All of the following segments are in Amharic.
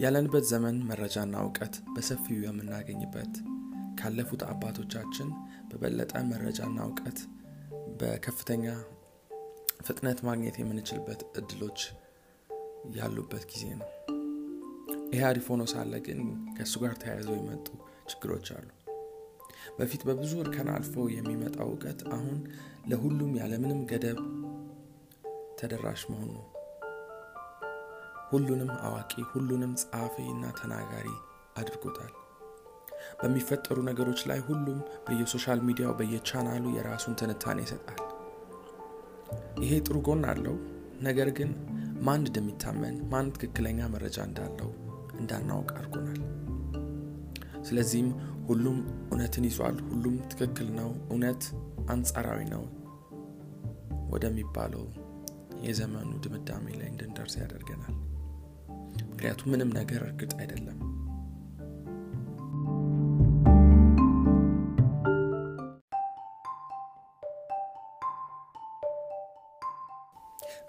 ያለንበት ዘመን መረጃና እውቀት በሰፊው የምናገኝበት ካለፉት አባቶቻችን በበለጠ መረጃና እውቀት በከፍተኛ ፍጥነት ማግኘት የምንችልበት እድሎች ያሉበት ጊዜ ነው። ይህ አሪፍ ሆኖ ሳለ ግን ከእሱ ጋር ተያይዘው የመጡ ችግሮች አሉ። በፊት በብዙ እርከን አልፎ የሚመጣው እውቀት አሁን ለሁሉም ያለምንም ገደብ ተደራሽ መሆኑ ነው ሁሉንም አዋቂ ሁሉንም ጸሐፊ እና ተናጋሪ አድርጎታል። በሚፈጠሩ ነገሮች ላይ ሁሉም በየሶሻል ሚዲያው በየቻናሉ የራሱን ትንታኔ ይሰጣል። ይሄ ጥሩ ጎን አለው። ነገር ግን ማን እንደሚታመን ማን ትክክለኛ መረጃ እንዳለው እንዳናውቅ አድርጎናል። ስለዚህም ሁሉም እውነትን ይዟል። ሁሉም ትክክል ነው። እውነት አንጻራዊ ነው ወደሚባለው የዘመኑ ድምዳሜ ላይ እንድንደርስ ያደርገናል ምክንያቱም ምንም ነገር እርግጥ አይደለም።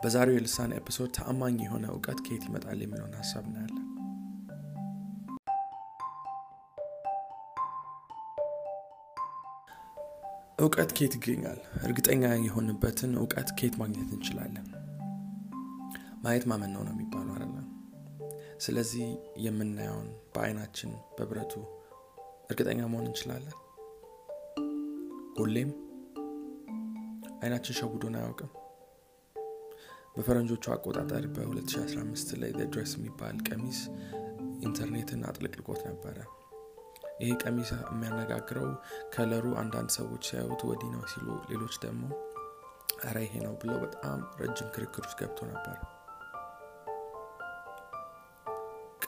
በዛሬው የልሳን ኤፒሶድ ተአማኝ የሆነ እውቀት ከየት ይመጣል የሚለውን ሀሳብ እናያለን። እውቀት ከየት ይገኛል? እርግጠኛ የሆንበትን እውቀት ከየት ማግኘት እንችላለን? ማየት ማመን ነው ነው የሚባለው አይደለም ስለዚህ የምናየውን በአይናችን በብረቱ እርግጠኛ መሆን እንችላለን? ሁሌም? አይናችን ሸውዶን አያውቅም? በፈረንጆቹ አቆጣጠር በ2015 ላይ ድረስ የሚባል ቀሚስ ኢንተርኔትን አጥልቅልቆት ነበረ። ይሄ ቀሚስ የሚያነጋግረው ከለሩ አንዳንድ ሰዎች ሲያዩት ወዲህ ነው ሲሉ ሌሎች ደግሞ ረ ይሄ ነው ብለው በጣም ረጅም ክርክር ውስጥ ገብቶ ነበር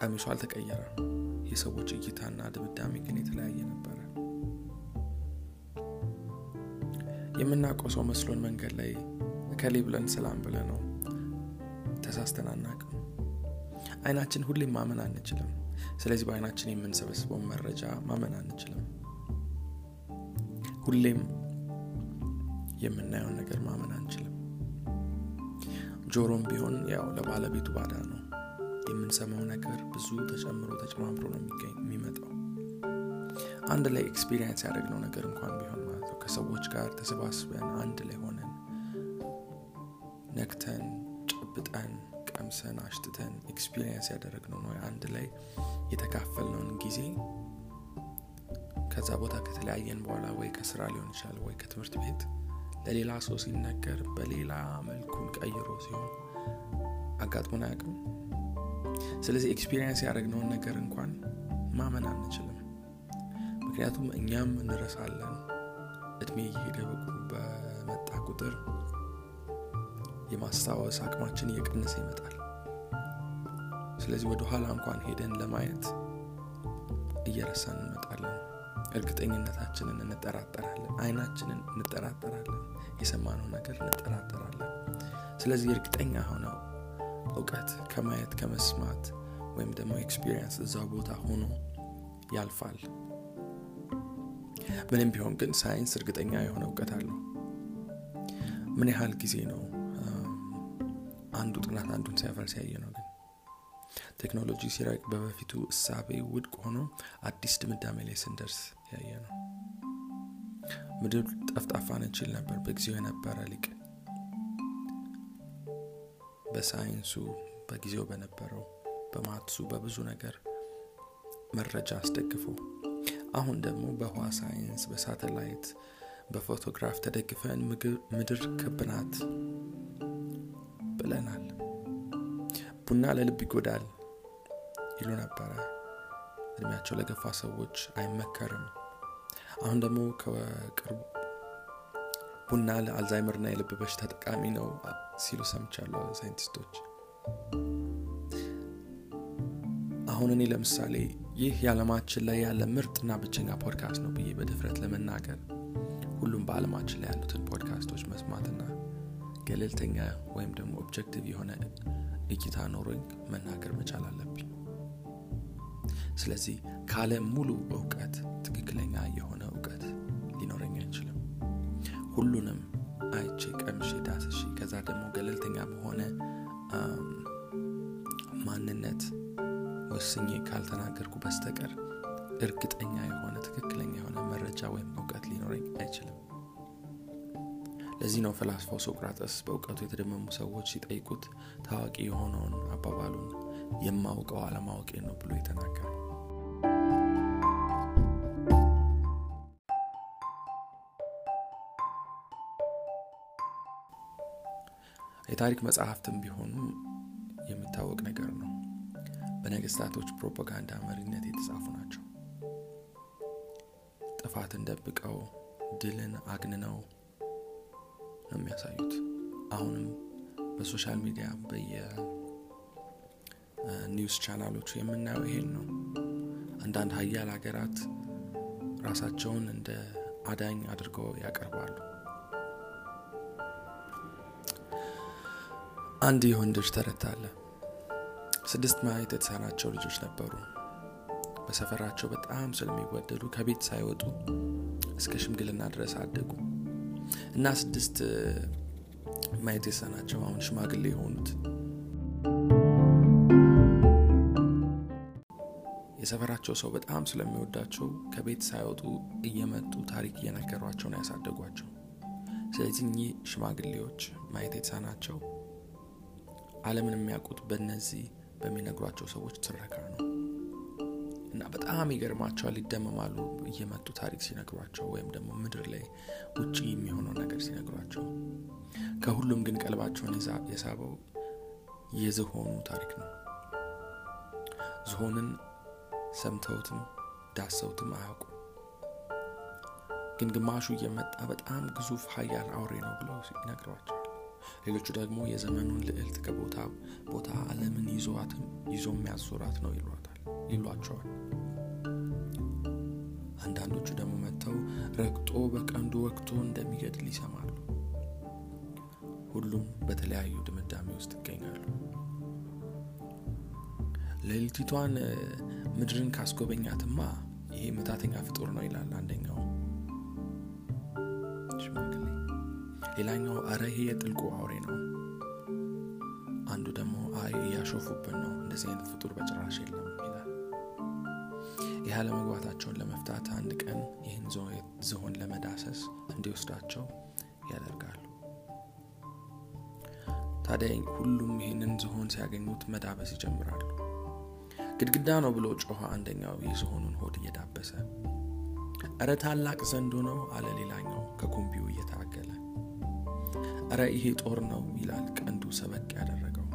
ቀሚሱ አልተቀየረም። የሰዎች እይታና ድምዳሜ ግን የተለያየ ነበረ። የምናውቀው ሰው መስሎን መንገድ ላይ እከሌ ብለን ሰላም ብለ ነው ተሳስተን አናቅም አይናችን ሁሌም ማመን አንችልም። ስለዚህ በአይናችን የምንሰበስበውን መረጃ ማመን አንችልም። ሁሌም የምናየውን ነገር ማመን አንችልም። ጆሮም ቢሆን ያው ለባለቤቱ ባዳ ነው የምንሰማው ነገር ብዙ ተጨምሮ ተጨማምሮ ነው የሚመጣው። አንድ ላይ experience ያደረግነው ነገር እንኳን ቢሆን ማለት ነው። ከሰዎች ጋር ተሰባስበን አንድ ላይ ሆነን ነክተን ጨብጠን ቀምሰን አሽትተን experience ያደረግነው ነው። አንድ ላይ የተካፈልነውን ጊዜ ከዛ ቦታ ከተለያየን በኋላ ወይ ከስራ ሊሆን ይችላል ወይ ከትምህርት ቤት ለሌላ ሰው ሲነገር በሌላ መልኩን ቀይሮ ሲሆን አጋጥሞን አያውቅም ስለዚህ experience ያደረግነውን ነገር እንኳን ማመን አንችልም። ምክንያቱም እኛም እንረሳለን እድሜ እየሄደ በመጣ ቁጥር የማስታወስ አቅማችን እየቀነሰ ይመጣል። ስለዚህ ወደ ኋላ እንኳን ሄደን ለማየት እየረሳን እንመጣለን። እርግጠኝነታችንን እንጠራጠራለን። አይናችንን እንጠራጠራለን። የሰማነው ነገር እንጠራጠራለን። ስለዚህ እርግጠኛ ሆነው እውቀት ከማየት ከመስማት ወይም ደግሞ experience እዛ ቦታ ሆኖ ያልፋል። ምንም ቢሆን ግን ሳይንስ እርግጠኛ የሆነ እውቀት አለው። ምን ያህል ጊዜ ነው? አንዱ ጥናት አንዱን ሲያፈርስ ያየነው ግን። ቴክኖሎጂ ሲረቅ በበፊቱ እሳቤ ውድቅ ሆኖ አዲስ ድምዳሜ ላይ ስንደርስ ያየነው። ምድር ጠፍጣፋ ነች ይል ነበር። በጊዜው የነበረ ሊቅ በሳይንሱ በጊዜው በነበረው በማትሱ በብዙ ነገር መረጃ አስደግፎ። አሁን ደግሞ በህዋ ሳይንስ በሳተላይት በፎቶግራፍ ተደግፈን ምድር ክብናት ብለናል። ቡና ለልብ ይጎዳል ይሉ ነበረ። እድሜያቸው ለገፋ ሰዎች አይመከርም። አሁን ደግሞ ቡና ለአልዛይመር ና የልብ በሽታ ጠቃሚ ነው ሲሉ ሰምቻለሁ ሳይንቲስቶች። አሁን እኔ ለምሳሌ ይህ የዓለማችን ላይ ያለ ምርጥና ብቸኛ ፖድካስት ነው ብዬ በድፍረት ለመናገር ሁሉም በአለማችን ላይ ያሉትን ፖድካስቶች መስማትና ገለልተኛ ወይም ደግሞ objective የሆነ እይታ ኖሮኝ መናገር መቻል አለብኝ። ስለዚህ ከአለም ሙሉ እውቀት ትክክለኛ የሆነ ሁሉንም አይቼ ቀምሼ ዳስሼ ከዛ ደግሞ ገለልተኛ በሆነ ማንነት ወስኜ ካልተናገርኩ በስተቀር እርግጠኛ የሆነ ትክክለኛ የሆነ መረጃ ወይም እውቀት ሊኖረኝ አይችልም። ለዚህ ነው ፈላስፋው ሶቅራጠስ በእውቀቱ የተደመሙ ሰዎች ሲጠይቁት ታዋቂ የሆነውን አባባሉን የማውቀው አለማወቄ ነው ብሎ የተናገረው የታሪክ መጽሐፍትም ቢሆኑ የሚታወቅ ነገር ነው። በነገስታቶች ፕሮፓጋንዳ መሪነት የተጻፉ ናቸው። ጥፋትን ደብቀው ድልን አግንነው ነው የሚያሳዩት። አሁንም በ social media በየ news channel ኦቹ የምናየው ይሄን ነው። አንዳንድ ሀያል ሀገራት ራሳቸውን እንደ አዳኝ አድርገው ያቀርባሉ አንድ የወንዶች ተረት አለ። ስድስት ማየት የተሳናቸው ልጆች ነበሩ። በሰፈራቸው በጣም ስለሚወደዱ ከቤት ሳይወጡ እስከ ሽምግልና ድረስ አደጉ። እና ስድስት ማየት የተሳናቸው አሁን ሽማግሌ የሆኑት። የሰፈራቸው ሰው በጣም ስለሚወዳቸው ከቤት ሳይወጡ እየመጡ ታሪክ እየነገሯቸው ነው ያሳደጓቸው። ስለዚህ እኚህ ሽማግሌዎች ማየት የተሳናቸው አለምን የሚያውቁት በእነዚህ በሚነግሯቸው ሰዎች ትረካ ነው። እና በጣም ይገርማቸዋል ይደመማሉ እየመጡ ታሪክ ሲነግሯቸው ወይም ደግሞ ምድር ላይ ውጭ የሚሆነው ነገር ሲነግሯቸው። ከሁሉም ግን ቀልባቸውን የሳበው የዝሆኑ ታሪክ ነው። ዝሆንን ሰምተውትም ዳሰውትም አያውቁ ግን ግማሹ እየመጣ በጣም ግዙፍ ሀያል አውሬ ነው ብለው ይነግሯቸዋል ሌሎቹ ደግሞ የዘመኑን ልዕልት ከቦታ ቦታ አለምን ይዞዋትም ይዞ የሚያዞራት ነው ይሏቸዋል። አንዳንዶቹ ደግሞ መጥተው ረግጦ በቀንዱ ወቅቶ እንደሚገድል ይሰማሉ። ሁሉም በተለያዩ ድምዳሜ ውስጥ ይገኛሉ። ሌሊቲቷን ምድርን ካስጎበኛትማ ይሄ መታተኛ ፍጡር ነው ይላል አንደኛው ሌላኛው አረ ይሄ የጥልቁ አውሬ ነው። አንዱ ደግሞ አይ እያሾፉብን ነው እንደዚህ አይነት ፍጡር በጭራሽ የለም ይላል። ይህ አለመግባታቸውን ለመፍታት አንድ ቀን ይህን ዝሆን ለመዳሰስ እንዲወስዳቸው ያደርጋሉ። ታዲያ ሁሉም ይህንን ዝሆን ሲያገኙት መዳበስ ይጀምራሉ። ግድግዳ ነው ብሎ ጮኸ አንደኛው የዝሆኑን ሆድ እየዳበሰ። እረ ታላቅ ዘንዶ ነው! አለ ሌላኛው ከኩምቢው እየታገለ እረ ይሄ ጦር ነው ይላል ቀንዱ ሰበቅ ያደረገው።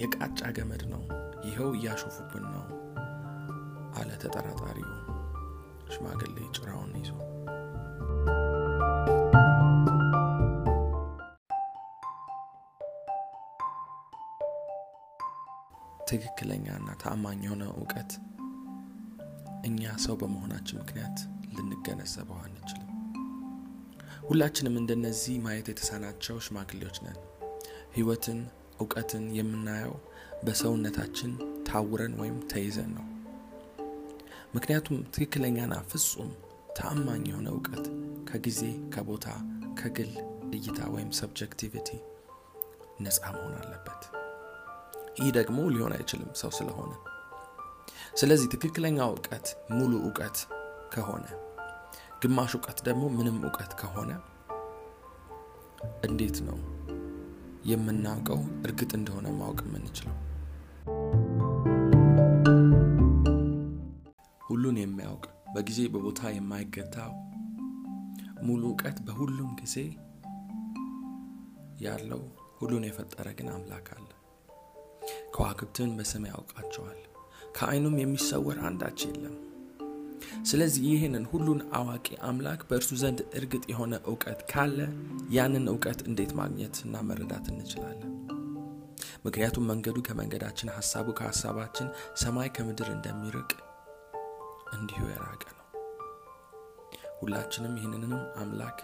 የቃጫ ገመድ ነው ይኸው እያሾፉብን ነው አለ ተጠራጣሪው ሽማግሌ ጭራውን ይዞ። ትክክለኛና ታማኝ የሆነ እውቀት እኛ ሰው በመሆናችን ምክንያት ልንገነዘበው አንችልም ሁላችንም እንደነዚህ ማየት የተሳናቸው ሽማግሌዎች ነን። ህይወትን እውቀትን የምናየው በሰውነታችን ታውረን ወይም ተይዘን ነው። ምክንያቱም ትክክለኛና ፍጹም ተአማኝ የሆነ እውቀት ከጊዜ ከቦታ ከግል እይታ ወይም ሰብጀክቲቪቲ ነፃ መሆን አለበት። ይህ ደግሞ ሊሆን አይችልም ሰው ስለሆነ። ስለዚህ ትክክለኛ እውቀት ሙሉ እውቀት ከሆነ ግማሽ እውቀት ደግሞ ምንም እውቀት ከሆነ እንዴት ነው የምናውቀው? እርግጥ እንደሆነ ማወቅ የምንችለው። ሁሉን የሚያውቅ በጊዜ በቦታ የማይገታ ሙሉ እውቀት በሁሉም ጊዜ ያለው ሁሉን የፈጠረ ግን አምላክ አለ። ከዋክብትን በስም ያውቃቸዋል። ከአይኑም የሚሰወር አንዳች የለም ስለዚህ ይህንን ሁሉን አዋቂ አምላክ በእርሱ ዘንድ እርግጥ የሆነ እውቀት ካለ ያንን እውቀት እንዴት ማግኘት እና መረዳት እንችላለን? ምክንያቱም መንገዱ ከመንገዳችን ሀሳቡ ከሀሳባችን ሰማይ ከምድር እንደሚርቅ እንዲሁ የራቀ ነው። ሁላችንም ይህንንም አምላክ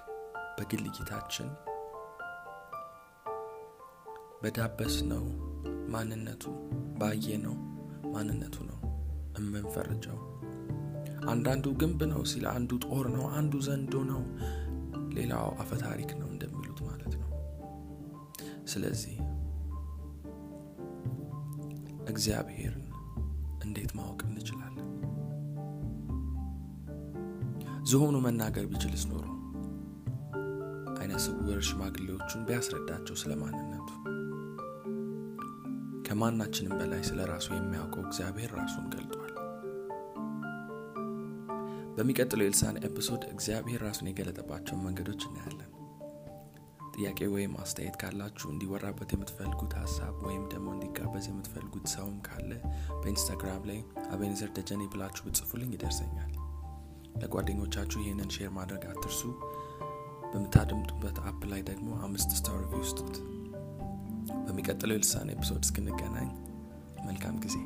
በግል እይታችን በዳበስ ነው ማንነቱ ባየ ነው ማንነቱ ነው እምንፈርጀው አንዳንዱ ግንብ ነው ሲል አንዱ ጦር ነው አንዱ ዘንዶ ነው ሌላው አፈታሪክ ነው እንደሚሉት ማለት ነው ስለዚህ እግዚአብሔርን እንዴት ማወቅ እንችላለን? ዝሆኑ መናገር ቢችልስ ኖሮ አይነ ስውር ሽማግሌዎቹን ቢያስረዳቸው ስለ ማንነቱ ከማናችንም በላይ ስለ ራሱ የሚያውቀው እግዚአብሔር ራሱን ገልጧል። በሚቀጥለው የልሳን episode እግዚአብሔር ራሱን የገለጠባቸውን መንገዶች እናያለን። ጥያቄ ወይም አስተያየት ካላችሁ እንዲወራበት የምትፈልጉት ሀሳብ ወይም ደግሞ እንዲጋበዝ የምትፈልጉት ሰውም ካለ በኢንስታግራም ላይ አቤኔዘር ደጀኔ ብላችሁ ብትጽፉልኝ ይደርሰኛል። ለጓደኞቻችሁ ይህንን share ማድረግ አትርሱ። በምታደምጡበት app ላይ ደግሞ አምስት star review ስጡት። በሚቀጥለው የልሳን episode እስክንገናኝ መልካም ጊዜ